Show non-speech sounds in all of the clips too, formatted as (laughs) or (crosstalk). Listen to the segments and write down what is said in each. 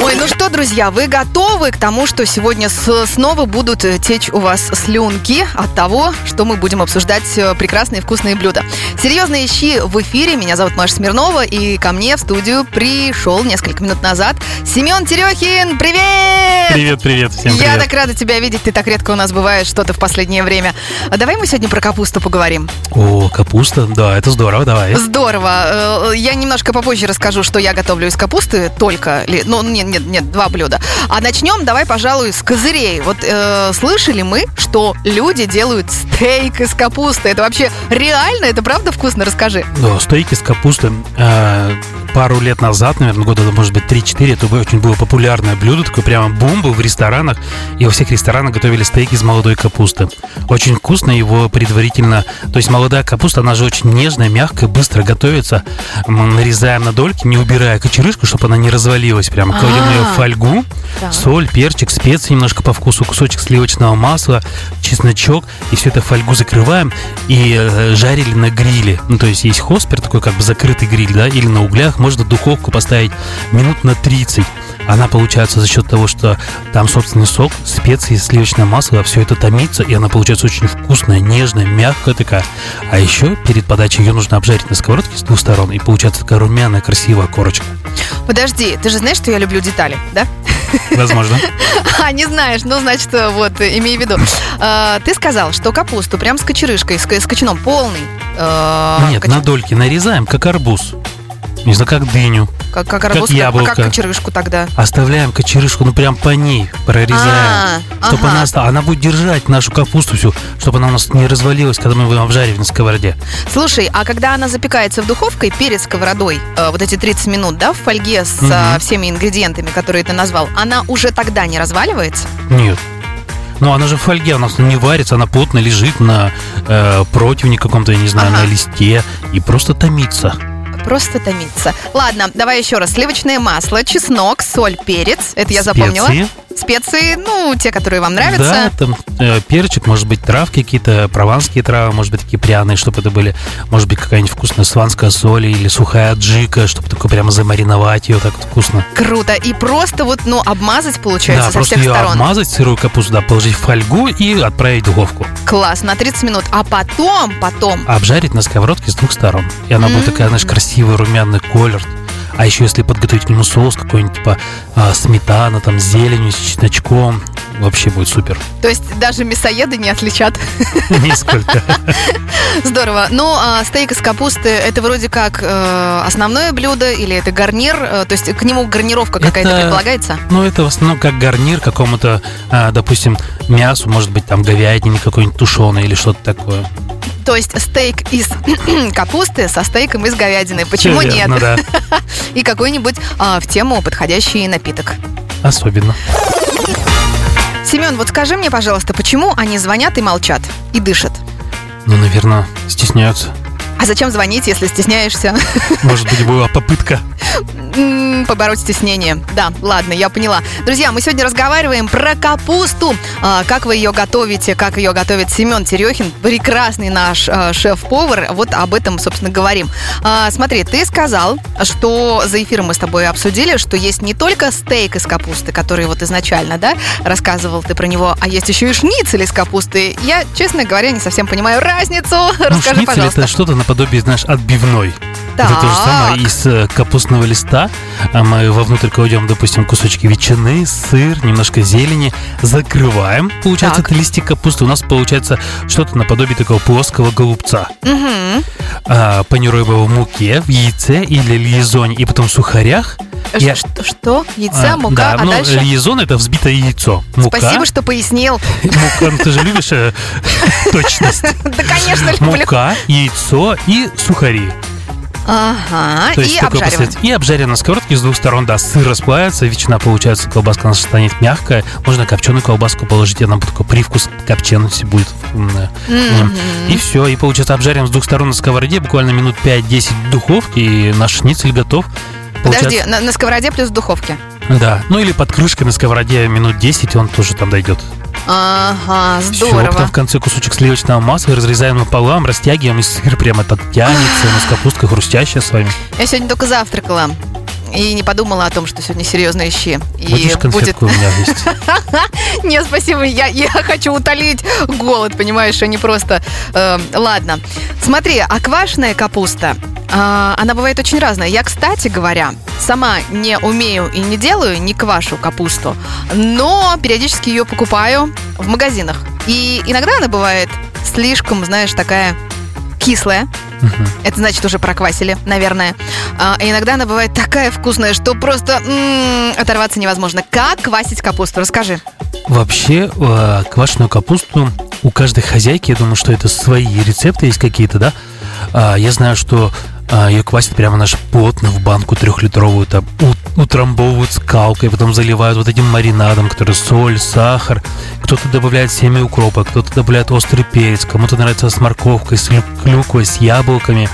Ой, ну что, друзья, вы готовы к тому, что сегодня снова будут э, течь у вас слюнки от того, что мы будем обсуждать э, прекрасные вкусные блюда. Серьезные щи в эфире. Меня зовут Маша Смирнова, и ко мне в студию пришел несколько минут назад Семен Терехин. Привет! Привет, привет, всем Я привет. так рада тебя видеть. Ты так редко у нас бываешь что-то в последнее время. А давай мы сегодня про капусту поговорим. О, капуста, да, это здорово, давай. Здорово. Э, Я немножко попозже расскажу, что я готовлю из капусты только. Ну, нет, нет, нет, два блюда. А начнем, давай, пожалуй, с козырей. Вот э, слышали мы, что люди делают стейк из капусты. Это вообще реально? Это правда вкусно? Расскажи. Да, стейки с капустой. Э, пару лет назад, наверное, года, может быть, 3-4, это очень было популярное блюдо, такое прямо бомба в ресторанах. И во всех ресторанах готовили стейки из молодой капусты. Очень вкусно его предварительно... То есть молодая капуста, она же очень нежная, мягкая, быстро готовится. М, Нарезаем на дольки, не убирая кочерышку, чтобы она не развалилась. Прямо кладем ее в А. фольгу, соль, перчик, специи немножко по вкусу, кусочек сливочного масла, чесночок, и все это в фольгу закрываем и э, жарили на гриле. Ну, то есть есть хоспер, такой как бы закрытый гриль, да, или на углях, можно в духовку поставить минут на 30. Она получается за счет того, что там собственный сок, специи, сливочное масло, все это томится, и она получается очень вкусная, нежная, мягкая такая. А еще перед подачей ее нужно обжарить на сковородке с двух сторон, и получается такая румяная, красивая корочка. Подожди, ты же знаешь, что я люблю детали, да? Возможно. (laughs) А, не знаешь, ну, значит, вот, имей в виду. Э, Ты сказал, что капусту прям с кочерышкой, с ко- с кочаном полный. э, Нет, на дольки нарезаем, как арбуз. Не знаю, как дыню. Как, как арбуз, а яблоко. как кочерышку тогда? Оставляем кочерышку, ну прям по ней прорезаем. А, чтобы ага. она осталась. Она будет держать нашу капусту всю, чтобы она у нас не развалилась, когда мы будем обжаривать на сковороде. Слушай, а когда она запекается в духовке перед сковородой, э, вот эти 30 минут, да, в фольге с э, Мгм. всеми ингредиентами, которые ты назвал, она уже тогда не разваливается? Нет. Ну, она же в фольге, у нас не варится, она плотно лежит на э, противне каком-то, я не знаю, Ага. на листе и просто томится. Просто томится. Ладно, давай еще раз. Сливочное масло, чеснок, соль, перец. Это я запомнила. Специи. Специи, ну, те, которые вам нравятся. Да, там э, перчик, может быть, травки какие-то, прованские травы, может быть, такие пряные, чтобы это были, может быть, какая-нибудь вкусная сванская соль или сухая аджика, чтобы такое прямо замариновать ее так вот вкусно. Круто. И просто вот, ну, обмазать, получается, да, со просто всех ее сторон. обмазать, сырую капусту, да, положить в фольгу и отправить в духовку. Класс, на 30 минут. А потом, потом, Обжарить на сковородке с двух сторон. И она будет такая, знаешь, красивый румяный колер. А еще если подготовить к нему соус какой-нибудь, типа а, сметана, там, зеленью, с чесночком, вообще будет супер. то есть даже мясоеды не отличат. (laughs) Нисколько. Здорово. Ну, а стейк из капусты это вроде как э, основное блюдо или это гарнир? Э, то есть к нему гарнировка какая-то предполагается? Ну, это в основном как гарнир какому-то, а, допустим, мясу, может быть, там говядине какой-нибудь тушеной или что-то такое. То есть стейк из (clears throat) капусты со стейком из говядины. Почему Всё нет? верно, да. (laughs) И какой-нибудь а, в тему подходящий напиток. Особенно. Семен, вот скажи мне, пожалуйста, почему они звонят и молчат, и дышат? Ну, наверное, стесняются. А зачем звонить, если стесняешься? (laughs) Может быть, была попытка. Побороть стеснение. Да, ладно, я поняла. Друзья, мы сегодня разговариваем про капусту. А, Как вы ее готовите, как ее готовит Семен Терехин, прекрасный наш а, шеф-повар. Вот об этом, собственно, говорим. А, Смотри, ты сказал, что за эфиром мы с тобой обсудили, что есть не только стейк из капусты, который вот изначально, да, рассказывал ты про него, а есть еще и шницель из капусты. Я, честно говоря, не совсем понимаю разницу. Ну, Расскажи, пожалуйста. это что-то наподобие, знаешь, отбивной. Это то же самое Так. из э, капустного листа. А Мы вовнутрь кладем, допустим, кусочки ветчины, сыр, немножко зелени, закрываем. Получается, Так. это листик капусты. У нас получается что-то наподобие такого плоского голубца. Мгм. А, панируем его в муке, в яйце или лизоне, и потом в сухарях. Я- Что? что? Яйце, А, мука, да, а ну, дальше? лизон это взбитое яйцо. Мука, Спасибо, что пояснил. (laughs) мука, ну, ты же любишь э, (laughs) точность. Да, конечно, люблю. Мука, яйцо и сухари. Ага, То есть и такой обжариваем. И обжарим на сковородке с двух сторон, да, сыр расплавится, ветчина получается, колбаска наша станет мягкая. Можно копченую колбаску положить, и будет такой привкус копчености будет. нем. И все, и получается обжарим с двух сторон на сковороде, буквально минут 5-10 в духовке, и наш шницель готов. Подожди, Получается- на, на сковороде плюс в духовке. Да, ну или под крышкой на сковороде минут 10, и он тоже там дойдет. Ага, здорово. потом в конце кусочек сливочного масла разрезаем напополам, растягиваем, и сыр прямо так тянется, у нас капустка хрустящая с вами. Я сегодня только завтракала. И не подумала о том, что сегодня серьезные щи. И будет... у меня (laughs) есть. Не, спасибо, я, я хочу утолить голод, понимаешь, а не просто... э, ладно, смотри, а квашеная капуста, а, она бывает очень разная. Я, кстати говоря, сама не умею и не делаю, не квашу капусту, но периодически ее покупаю в магазинах. И иногда она бывает слишком, знаешь, такая кислая. Мгм. Это значит уже проквасили, наверное. А, иногда она бывает такая вкусная, что просто м, оторваться невозможно. Как квасить капусту? Расскажи. Вообще, э, квашеную капусту у каждой хозяйки, я думаю, что это свои рецепты есть какие-то, да? А, Я знаю, что а, ее квасят прямо наш плотно в банку трехлитровую, там утрамбовывают скалкой, потом заливают вот этим маринадом, который соль, сахар. Кто-то добавляет семя укропа, кто-то добавляет острый перец, кому-то нравится с морковкой, с лю- клюквой, с яблоками.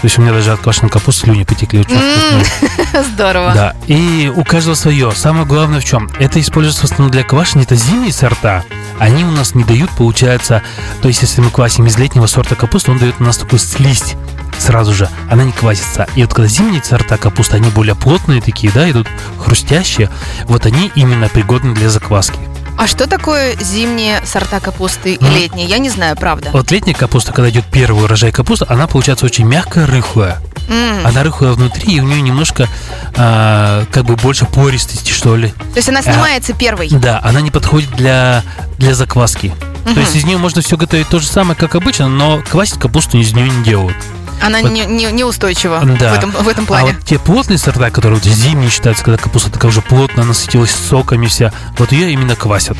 То есть у меня даже от квашеной капусты слюни потекли вкусные. (laughs) Здорово. Да, и у каждого свое. Самое главное в чем? Это используется в основном для квашни, это зимние сорта. Они у нас не дают, получается, то есть если мы квасим из летнего сорта капусты, он дает у нас такую слизь сразу же, она не квасится. И вот когда зимние сорта капусты, они более плотные такие, да, идут хрустящие, вот они именно пригодны для закваски. А что такое зимние сорта капусты и Ну, летние? Я не знаю, правда. Вот летняя капуста, когда идет первый урожай капусты, она получается очень мягкая, рыхлая. М. Она рыхлая внутри, и у нее немножко а, как бы больше пористости, что ли. То есть она снимается первой. Да, она не подходит для, для закваски. Мгм. То есть из нее можно все готовить то же самое, как обычно, но квасить капусту из нее не делают. Она вот- не, не- неустойчива Да. в, этом, в этом А плане. вот те плотные сорта, которые вот зимние считаются, когда капуста такая уже плотно насытилась соками вся, вот ее именно квасят.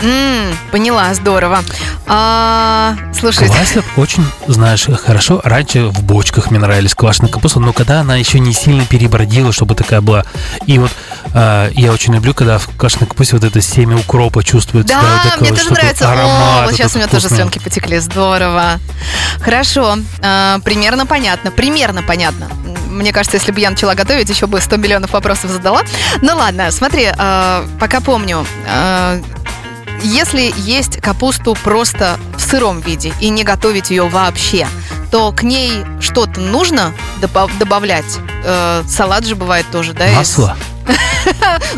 М, поняла, здорово. А, слушайте, Квасят очень, знаешь, хорошо. Раньше в бочках мне нравились квашеная капуста, но когда она еще не сильно перебродила, чтобы такая была. И вот а, я очень люблю, когда в квашеной капусте вот это семя укропа чувствуется. Да, вот такое мне тоже нравится. О, Аромат вот сейчас у меня тоже вкусный. слюнки потекли. Здорово. Хорошо. А, примерно понятно. Примерно понятно. Мне кажется, если бы я начала готовить, еще бы 100 миллионов вопросов задала. Ну ладно, смотри, а, пока помню. а, если есть капусту просто в сыром виде и не готовить ее вообще, то к ней что-то нужно добав- добавлять. Э, салат же бывает тоже, да? из- Масло.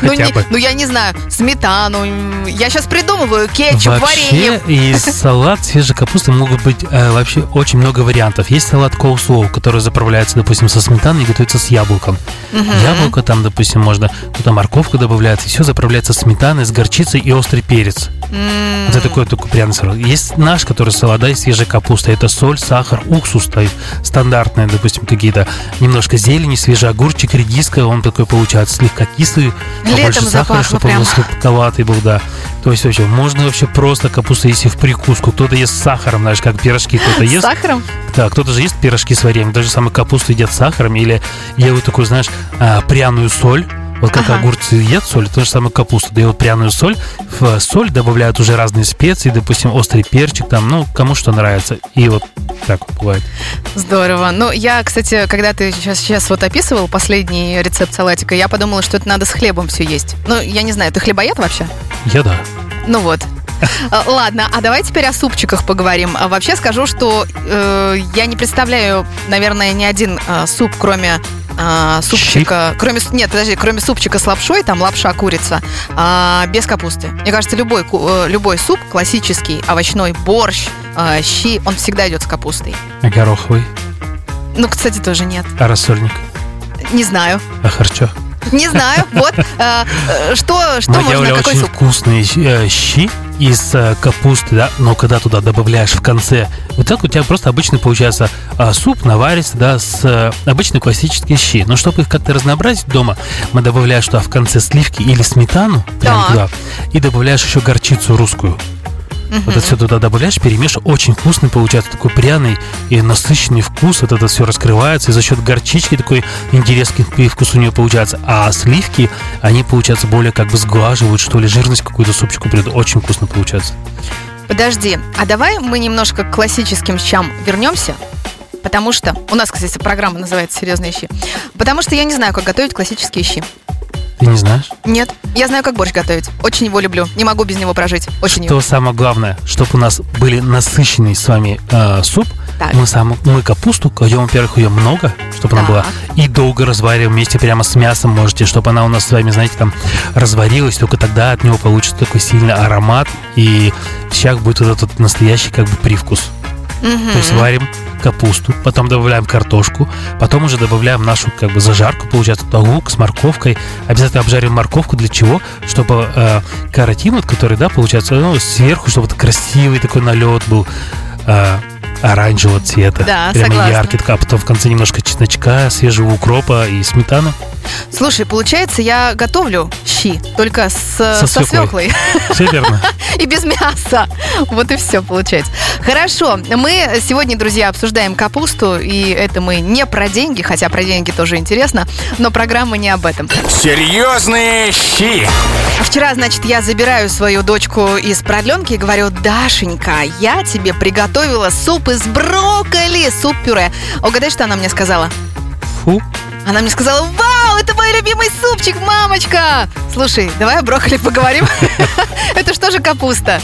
Ну, не- ну, я не знаю, сметану. Я сейчас придумываю кетчуп, варенье. Вообще, из салат свежей капусты могут быть э, вообще очень много вариантов. Есть салат коуслоу, который заправляется, допустим, со сметаной и готовится с яблоком. Мгм. Яблоко там, допустим, можно, туда морковка добавляется, и все заправляется сметаной, с горчицей и острый перец. М, Вот это такой, такой пряный салат. Есть наш, который салат, да, из свежей капусты. Это соль, сахар, уксус стоит. Стандартные, допустим, какие-то немножко зелени, свежий огурчик, редиска. Он такой получается слегка кислый. Летом побольше сахара, чтобы он прям. сладковатый был, да. То есть вообще, можно вообще просто капусту есть и в прикуску. Кто-то ест с сахаром, знаешь, как пирожки кто-то С ест. сахаром? Да, кто-то же ест пирожки с вареньем, даже самую капусту едят с сахаром или делают такую, знаешь, а, пряную соль. Вот как Ага. огурцы едят соль, то же самое капуста. Дают пряную соль, в соль добавляют уже разные специи, допустим, острый перчик, там, ну, кому что нравится. И вот так вот бывает. Здорово. Ну, я, кстати, когда ты сейчас, сейчас вот описывал последний рецепт салатика, я подумала, что это надо с хлебом все есть. Ну, я не знаю, ты хлебоед вообще? Я да. Ну вот. (laughs) А, Ладно, а давай теперь о супчиках поговорим. А Вообще скажу, что э, я не представляю, наверное, ни один э, суп, кроме э, супчика, кроме с- нет, подожди, кроме супчика с лапшой, там лапша курица, а, без капусты. Мне кажется, любой э, любой суп классический, овощной, борщ, э, щи, он всегда идет с капустой. А гороховый, Ну, кстати, тоже нет. а рассольник, Не знаю. а харчо. Не знаю. Вот э, э, что, что можно, какой очень вкусные э, щи из капусты, да, но когда туда добавляешь в конце, вот так у тебя просто обычный получается а, суп наваристый, да, с обычные классические щи. Но чтобы их как-то разнообразить дома, мы добавляем туда в конце сливки или сметану, прям туда, и добавляешь еще горчицу русскую. Вот это все туда добавляешь, перемешиваешь, очень вкусный получается, такой пряный и насыщенный вкус, вот это все раскрывается, и за счет горчички такой интересный вкус у нее получается, а сливки, они, получается, более как бы сглаживают, что ли, жирность какую-то супчику придают, очень вкусно получается. Подожди, а давай мы немножко к классическим щам вернемся. Потому что у нас, кстати, программа называется «Серьезные щи». Потому что я не знаю, как готовить классические щи. Ты не знаешь? Нет. Я знаю, как борщ готовить. Очень его люблю. Не могу без него прожить. Очень Что самое главное, чтобы у нас были насыщенный с вами э, суп, Так. мы, сам, мы капусту кладем, во-первых, ее много, чтобы она была, Так. и долго развариваем вместе прямо с мясом можете, чтобы она у нас с вами, знаете, там разварилась, только тогда от него получится такой сильный аромат, и щак будет вот этот настоящий как бы привкус. Мгм. То есть варим капусту, потом добавляем картошку, потом уже добавляем нашу как бы зажарку, получается туда лук с морковкой. Обязательно обжарим морковку для чего? Чтобы э, каротин, вот, который, да, получается, ну, сверху, чтобы красивый такой налет был э, оранжевого цвета. Да, Прямо согласна. яркий, а потом в конце немножко чесночка, свежего укропа и сметаны. Слушай, получается, я готовлю щи, только с, Со со свеклой. свеклой Все верно? (laughs) и без мяса. Вот и все получается. Хорошо, мы сегодня, друзья, обсуждаем капусту, и это мы не про деньги, хотя про деньги тоже интересно, но программа не об этом. Серьезные щи. Вчера, значит, я забираю свою дочку из продленки и говорю, Дашенька, я тебе приготовила суп из брокколи, суп-пюре. Угадай, что она мне сказала? Фу. Она мне сказала, вау, это мой любимый супчик, мамочка! Слушай, давай о брокколи поговорим. (laughs) Это что же капуста?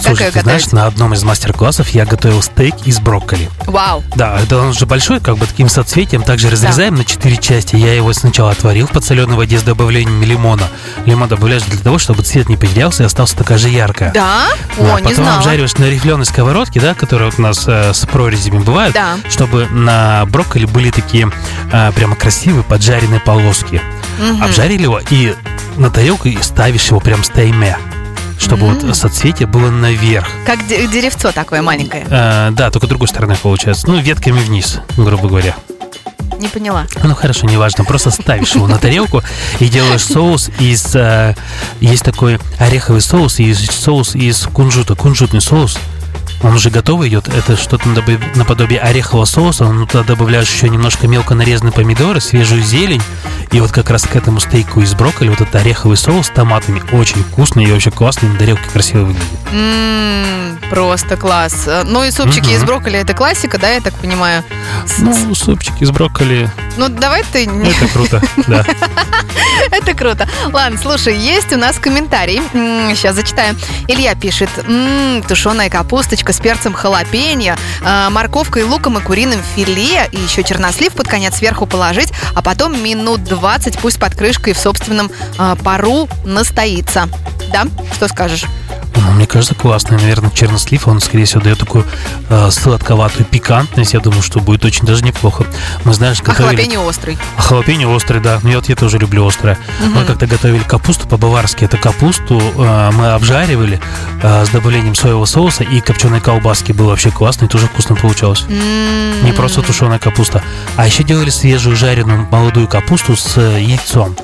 Как Слушай, ее ты знаешь, на одном из мастер-классов я готовил стейк из брокколи. Вау. Да, это он же большой, как бы таким соцветием. Также разрезаем на четыре части. Я его сначала отварил в подсоленной воде с добавлением лимона. Лимон добавляешь для того, чтобы цвет не потерялся и остался такая же яркая. Да? Да, О, не потом знала. обжариваешь на рифленой сковородке, да, которые вот у нас э, с прорезями бывают, Да. чтобы на брокколи были такие э, прямо красивые поджаренные полоски. Мгм. Обжарили его и на тарелку и ставишь его прям стейме, чтобы вот соцветие было наверх. Как де- деревцо такое маленькое. Э, да, только другой стороны получается. Ну, ветками вниз, грубо говоря. Не поняла. Ну хорошо, неважно, просто ставишь его на тарелку и делаешь соус из... э, есть такой ореховый соус есть соус из кунжута, кунжутный соус. Он уже готовый идет, это что-то наподобие- орехового соуса, ну туда добавляешь еще немножко мелко нарезанные помидоры, свежую зелень, и вот как раз к этому стейку из брокколи вот этот ореховый соус с томатами очень вкусный и вообще классный, на тарелке красиво выглядит. М, Просто класс. Ну и супчики Мгм. из брокколи это классика, да, я так понимаю. Ну, супчик из брокколи, Ну давай ты это круто, да. (laughs) Это круто. Ладно, слушай, есть у нас комментарий. Сейчас зачитаю. Илья пишет. Тушеная капусточка с перцем халапеньо, э, морковкой, луком и куриным филе, и еще чернослив под конец сверху положить, а потом минут 20 пусть под крышкой в собственном э, пару настоится. Да? Что скажешь? Мне кажется, классный. Наверное, чернослив, он, скорее всего, дает такую э, сладковатую пикантность. Я думаю, что будет очень даже неплохо. Мы, знаешь, А готовили... халапеньо острый. А халапеньо острый, да. Ну, я, вот я тоже люблю острое. Мы как-то готовили капусту по-баварски. Это капусту э, мы обжаривали э, с добавлением соевого соуса и копченой колбаски. Было вообще классно и тоже вкусно получалось. М, Не просто тушеная капуста. А еще делали свежую жареную молодую капусту с э, яйцом.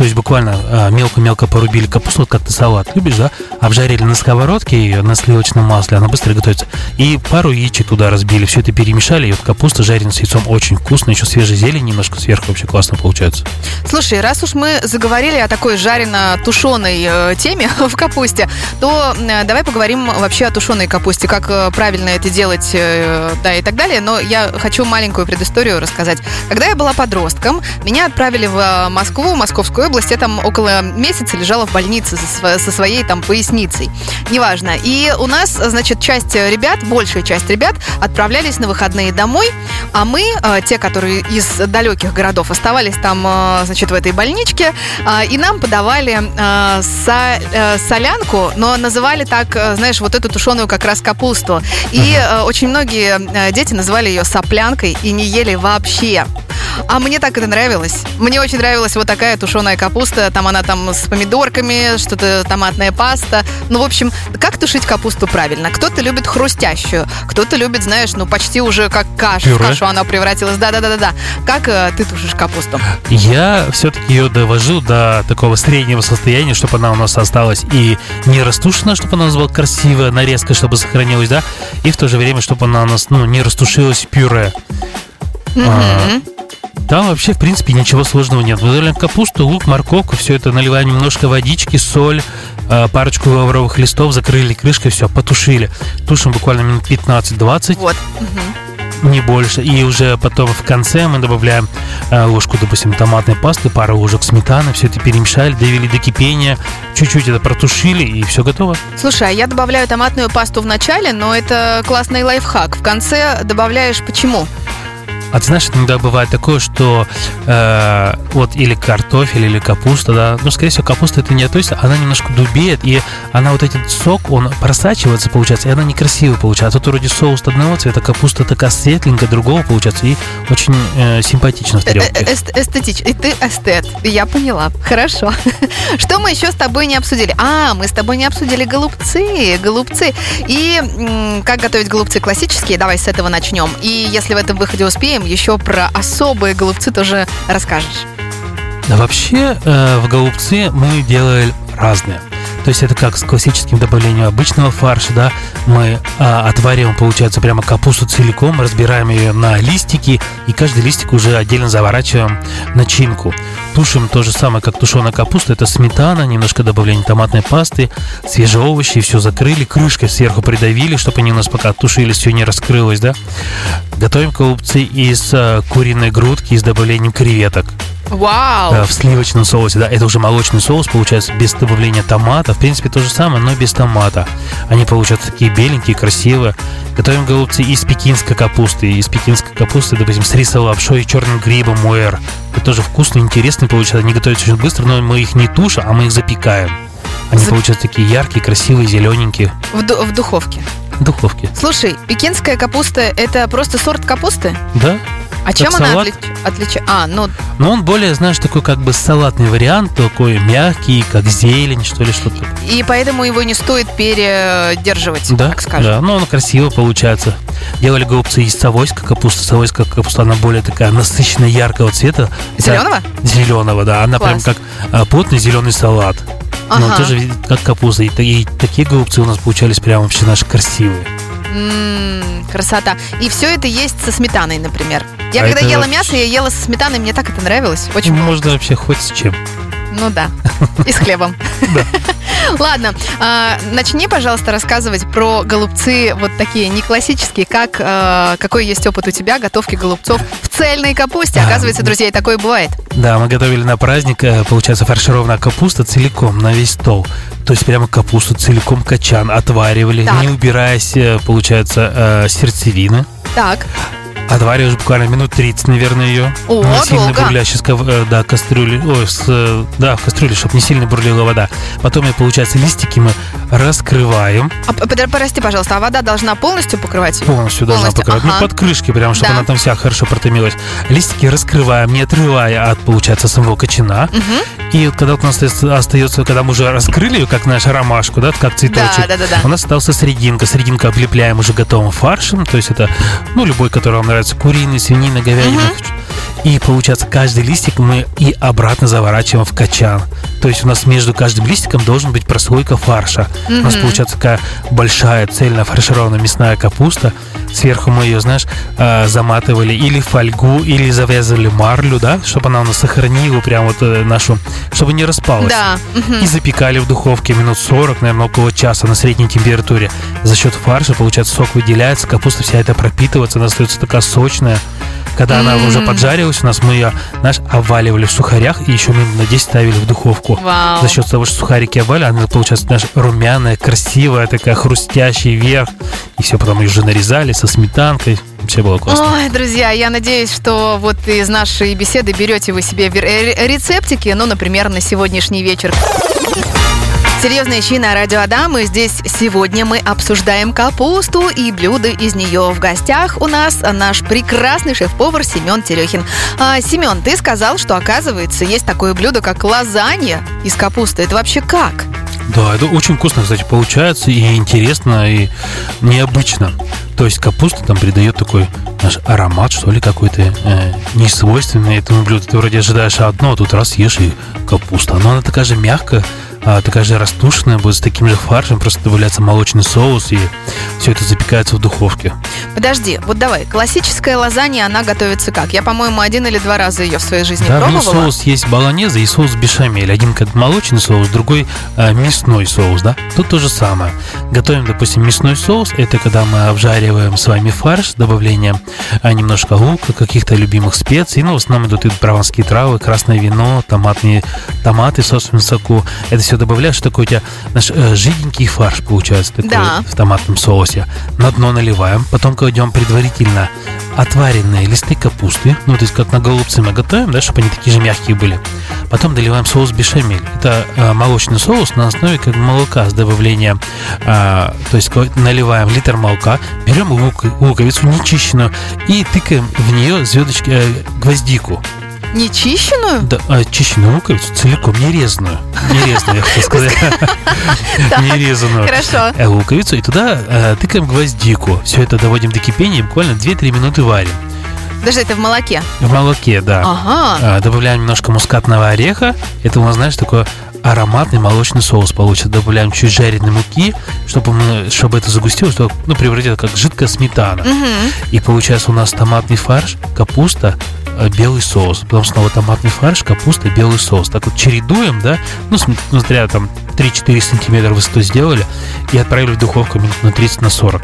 То есть буквально э, мелко-мелко порубили капусту, как ты салат любишь, да? Обжарили на сковородке ее на сливочном масле, она быстро готовится. И пару яичек туда разбили, все это перемешали, и вот капуста жареная с яйцом очень вкусно, еще свежей зелень немножко сверху, вообще классно получается. Слушай, раз уж мы заговорили о такой жарено-тушеной э, теме (laughs) в капусте, то э, давай поговорим вообще о тушеной капусте, как э, правильно это делать, да, и так далее. Но я хочу маленькую предысторию рассказать. Когда я была подростком, меня отправили в Москву, Московскую область. Я там около месяца лежала в больнице со, сво- со своей там поясницей. Неважно. И у нас, значит, часть ребят, большая часть ребят отправлялись на выходные домой, а мы, э, те, которые из далеких городов, оставались там, э, значит, в этой больничке, э, и нам подавали со- солянку, но называли так, знаешь, вот эту тушеную как раз капусту. И очень многие дети называли ее соплянкой и не ели вообще. А мне так это нравилось. Мне очень нравилась вот такая тушеная капуста. Там она там с помидорками, что-то томатная паста. Ну, в общем, как тушить капусту правильно? Кто-то любит хрустящую, кто-то любит, знаешь, ну почти уже как каша. В Пюре? кашу она превратилась. Да-да-да-да. Как э, ты тушишь капусту? Я все-таки ее довожу до такого среднего состояния, чтобы она у нас осталась и не растушена, чтобы она у нас была красивая, нарезка, чтобы сохранилась, да, и в то же время, чтобы она у нас, ну, не растушилась в пюре. А, Там вообще, в принципе, ничего сложного нет. Выдаем капусту, лук, морковку, все это наливаем немножко водички, соль, э, парочку лавровых листов, закрыли крышкой, все, потушили. Тушим буквально минут 15-20. Вот. Не больше. И уже потом в конце мы добавляем э, ложку, допустим, томатной пасты, пару ложек сметаны, все это перемешали, довели до кипения, чуть-чуть это протушили, и все готово. Слушай, а я добавляю томатную пасту в начале, но это классный лайфхак. В конце добавляешь почему? А ты знаешь, иногда бывает такое, что э, вот или картофель, или капуста, да, ну, скорее всего, капуста это не относится, она немножко дубеет, и она вот этот сок, он просачивается, получается, и она некрасиво получается. А тут вроде соус одного цвета, капуста такая светленькая, другого получается, и очень э, симпатично в Э, тарелке. э, эст- эстетич- И ты эстет. Я поняла. Хорошо. (laughs) Что мы еще с тобой не обсудили? А, мы с тобой не обсудили голубцы. Голубцы. И как готовить голубцы классические? Давай с этого начнем. И если в этом выходе успеем, еще про особые голубцы тоже расскажешь. Да вообще э, в голубцы мы делали разные. То есть это как с классическим добавлением обычного фарша, да, мы а, отвариваем, получается, прямо капусту целиком, разбираем ее на листики, и каждый листик уже отдельно заворачиваем начинку. Тушим то же самое, как тушеная капуста, это сметана, немножко добавление томатной пасты, свежие овощи, все закрыли, крышкой сверху придавили, чтобы они у нас пока тушились, все не раскрылось, да. Готовим голубцы из э, куриной грудки с добавлением креветок Вау! э, в сливочном соусе, да, это уже молочный соус, получается, без добавления томата. В принципе, то же самое, но без томата. Они получаются такие беленькие, красивые. Готовим голубцы из пекинской капусты. Из пекинской капусты, допустим, с рисовой лапшой и черным грибом муэр. Тоже вкусно, интересно получается. Они готовятся очень быстро, но мы их не тушим, а мы их запекаем. Они Зап- получаются такие яркие, красивые, зелененькие. В, ду- в духовке. В духовке. Слушай, пекинская капуста – это просто сорт капусты? Да? А чем она салат. отличается? А, ну, Но он более, знаешь, такой как бы салатный вариант, такой мягкий, как зелень, что ли, что-то. и поэтому его не стоит передерживать, Да, так скажем. да, ну он красиво получается. Делали голубцы из совойской капусты. Совойская капуста, она более такая насыщенная, яркого цвета. Зеленого? Зеленого, да. Она Класс. прям как а, плотный зеленый салат. Но Ага. он тоже видит как капуста. И, и такие голубцы у нас получались прям вообще наши красивые. М, красота. И все это есть со сметаной, например. Я А когда ела вообще- мясо, я ела со сметаной, мне так это нравилось. Очень Можно вообще хоть с чем. Ну да. И с хлебом. (laughs) Да. (laughs) Ладно, а, начни, пожалуйста, рассказывать про голубцы вот такие не классические, как а, какой есть опыт у тебя готовки голубцов в цельной капусте. Оказывается, друзья, и такое бывает. Да, мы готовили на праздник, э, получается, фаршированная капуста целиком на весь стол. То есть прямо капусту целиком качан отваривали, Так. не убираясь, э, получается, э, сердцевины. Так, Отвариваешь буквально минут 30, наверное, ее. О, на сильно долго. бурлящей сков- э, да, кастрюле. Ой, с, э, да, в кастрюле, чтобы не сильно бурлила вода. Потом, и, получается, листики мы раскрываем. а, прости, пожалуйста, а вода должна полностью покрывать? Полностью должна Полностью, покрывать. ага. Ну, под крышкой прям, чтобы Да. она там вся хорошо протомилась. Листики раскрываем, не отрывая от, получается, самого кочана. Мгм. И вот когда вот у нас остается- остается, когда мы уже раскрыли ее, как нашу ромашку, да, как цветочек, Да, да, да, у нас остался срединка. Срединка облепляем уже готовым фаршем, то есть это, ну, любой, который вам нравится, куриный, свинина, говядина. И получается, каждый листик мы и обратно заворачиваем в качан. То есть у нас между каждым листиком должен быть прослойка фарша. У нас получается такая большая цельно фаршированная мясная капуста. Сверху мы ее, знаешь, э, заматывали или в фольгу, или завязывали марлю, да, чтобы она у нас сохранила прям вот э, нашу, чтобы не распалась. Да. И запекали в духовке минут 40, наверное, около часа на средней температуре. За счет фарша, получается, сок выделяется, капуста вся эта пропитывается, она остается такая сочная. Когда она М. уже поджарилась, у нас мы ее, знаешь, обваливали в сухарях и еще минут на 10 ставили в духовку. Вау. За счет того, что сухарики обвали, она получается, знаешь, румяная, красивая, такая хрустящая вверх. И все, потом ее уже нарезали со сметанкой. Все было классно. Ой, друзья, я надеюсь, что вот из нашей беседы берете вы себе э, рецептики, ну, например, на сегодняшний вечер. Серьезные щи на радио Адам. И здесь сегодня мы обсуждаем капусту и блюда из нее. В гостях у нас наш прекрасный шеф-повар Семен Терехин. А, Семен, ты сказал, что оказывается есть такое блюдо, как лазанья из капусты. Это вообще как? Да, это очень вкусно, кстати, получается, и интересно, и необычно. То есть капуста там придает такой наш аромат, что ли, какой-то э, несвойственный этому блюду. Ты вроде ожидаешь одно, а тут раз ешь и капуста. Но она такая же мягкая, а, такая же растушенная будет с таким же фаршем, просто добавляется молочный соус, и все это запекается в духовке. Подожди, вот давай, классическая лазанья, она готовится как? Я, по-моему, один или два раза ее в своей жизни Да, ну, пробовала. соус есть баланеза и соус бешамель. Один как молочный соус, другой а, мясной соус, да? Тут то же самое. Готовим, допустим, мясной соус. Это когда мы обжариваем с вами фарш с добавлением а, немножко лука, каких-то любимых специй. Ну, в основном идут и прованские травы, красное вино, томатные томаты в собственном соку. Это все добавляешь, такой у тебя наш э, жиденький фарш получается такой Да. в томатном соусе. На дно наливаем, потом кладем предварительно отваренные листы капусты, ну, то есть как на голубцы мы готовим, да, чтобы они такие же мягкие были. Потом доливаем соус бешамель. Это э, молочный соус на основе как молока с добавлением, э, то есть наливаем литр молока, берем лук- луковицу нечищенную и тыкаем в нее звездочки, э, гвоздику. Нечищенную? Да, а, чищенную луковицу целиком, не резаную. Не резаную, я хотел сказать. (laughs) Не резаную. Хорошо. Э, луковицу и туда э, тыкаем гвоздику. Все это доводим до кипения и буквально 2-3 минуты варим. Даже это в молоке. В молоке, да. Ага. А, Добавляем немножко мускатного ореха. Это у нас, знаешь, такой ароматный молочный соус получится. Добавляем чуть жареной муки, чтобы, мы, чтобы это загустилось, чтобы, ну, превратить это как жидкая сметана. Мгм. И получается у нас томатный фарш, капуста, э, белый соус. Потом снова томатный фарш, капуста, белый соус. Так вот чередуем, да, ну, см- смотря там 3-4 сантиметра высоту сделали и отправили в духовку минут на 30 на 40.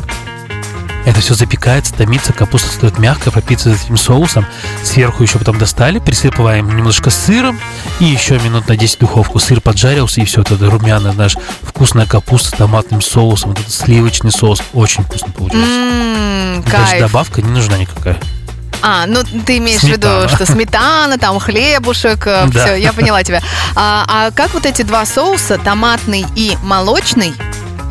Это все запекается, томится, капуста стоит мягко, пропитывается этим соусом. Сверху еще потом достали, присыпываем немножко сыром и еще минут на 10 в духовку. Сыр поджарился и все это румяная наш вкусная капуста с томатным соусом, вот этот сливочный соус. Очень вкусно получается. М, Даже Кайф. добавка не нужна никакая. А, ну ты имеешь в Сметана. виду, что сметана, там хлебушек, Да. все, я поняла тебя. А, а как вот эти два соуса, томатный и молочный,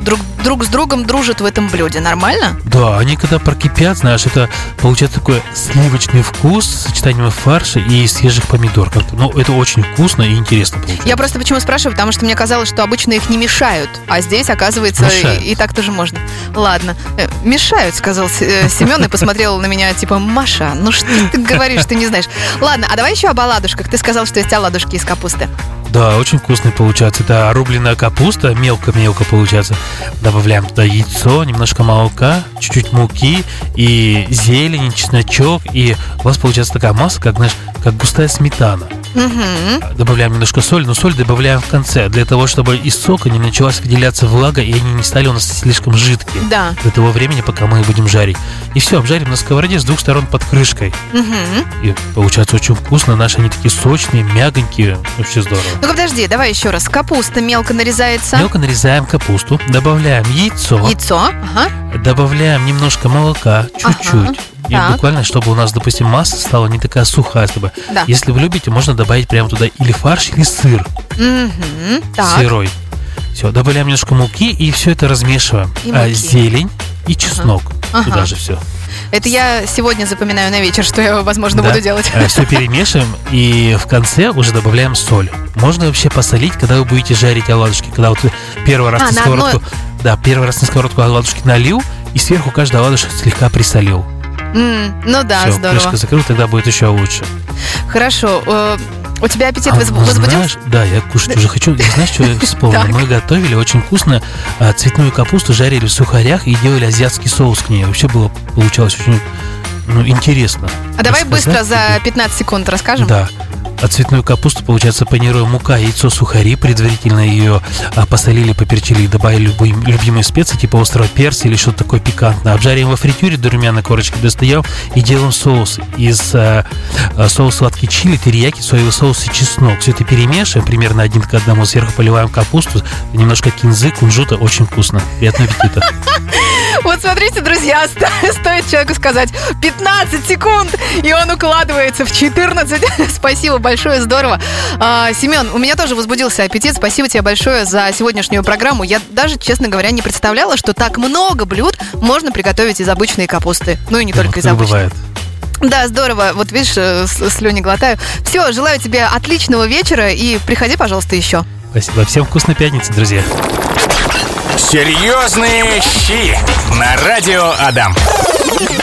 друг, друг с другом дружат в этом блюде? Нормально? Да, они когда прокипят, знаешь, это получается такой сливочный вкус с сочетанием фарша и свежих помидор. Ну, это очень вкусно и интересно получается. Я просто почему спрашиваю, потому что мне казалось, что обычно их не мешают, а здесь, оказывается, Мешают. и, и так тоже можно. Ладно, Э, мешают, сказал Семен и посмотрел на меня, типа, Маша, ну что ты говоришь, ты не знаешь. Ладно, а давай еще об оладушках. Ты сказал, что есть оладушки из капусты. Да, очень вкусный получается. Это рубленая капуста, мелко-мелко получается. Добавляем туда яйцо, немножко молока, чуть-чуть муки и зелень, чесночок. И у вас получается такая масса, как, знаешь, как густая сметана. Угу. Добавляем немножко соль, но соль добавляем в конце, для того, чтобы из сока не началась выделяться влага, и они не стали у нас слишком жидкие. Да. До того времени, пока мы их будем жарить. И все, обжарим на сковороде с двух сторон под крышкой. Угу. И получается очень вкусно. Наши они такие сочные, мягонькие. Вообще здорово. Ну подожди, давай еще раз. Капуста мелко нарезается. Мелко нарезаем капусту, добавляем яйцо, Яйцо. Ага. добавляем немножко молока, чуть-чуть. Ага, И так. буквально, чтобы у нас, допустим, масса стала не такая сухая, чтобы... Да. Если вы любите, можно добавить прямо туда или фарш, или сыр Угу. Так. сырой. Все, добавляем немножко муки и все это размешиваем. И А, муки. зелень и чеснок. Ага. Туда же все. Это я сегодня запоминаю на вечер, что я, возможно, буду делать. Все перемешиваем и в конце уже добавляем соль. Можно вообще посолить, когда вы будете жарить оладушки. Когда вот вы первый раз А, на сковородку, да, первый раз на сковородку оладушки налил и сверху каждый оладушек слегка присолил. М, ну да, Все, здорово. крышка закрыл, тогда будет еще лучше. Хорошо. э, У тебя аппетит А, ну, возбудился? знаешь, да, я кушать уже хочу. И знаешь, что я (laughs) вспомнил? Мы готовили очень вкусно а, цветную капусту, жарили в сухарях и делали азиатский соус к ней. Вообще было, получалось очень ну, интересно. А давай быстро за тебе? 15 секунд расскажем. Да. А цветную капусту, получается, панируем мука, яйцо, сухари. Предварительно ее а, посолили, поперчили и добавили любимые специи, типа острого перца или что-то такое пикантное. Обжариваем во фритюре до румяной корочки, достаем и делаем соус из а, соуса сладкий чили, терияки, соевый соус и чеснок. Все это перемешиваем примерно один к одному. Сверху поливаем капусту, немножко кинзы, кунжута. Очень вкусно. Приятного аппетита. Вот смотрите, друзья, сто- стоит человеку сказать 15 секунд, и он укладывается в 14. (laughs) Спасибо большое, здорово. А, Семен, у меня тоже возбудился аппетит. Спасибо тебе большое за сегодняшнюю программу. Я даже, честно говоря, не представляла, что так много блюд можно приготовить из обычной капусты. Ну и не только Вот из как обычной. бывает. Да, здорово. Вот видишь, э, слюни глотаю. Все, желаю тебе отличного вечера и приходи, пожалуйста, еще. Спасибо. Всем вкусной пятницы, друзья. Серьезные щи на радио Адам.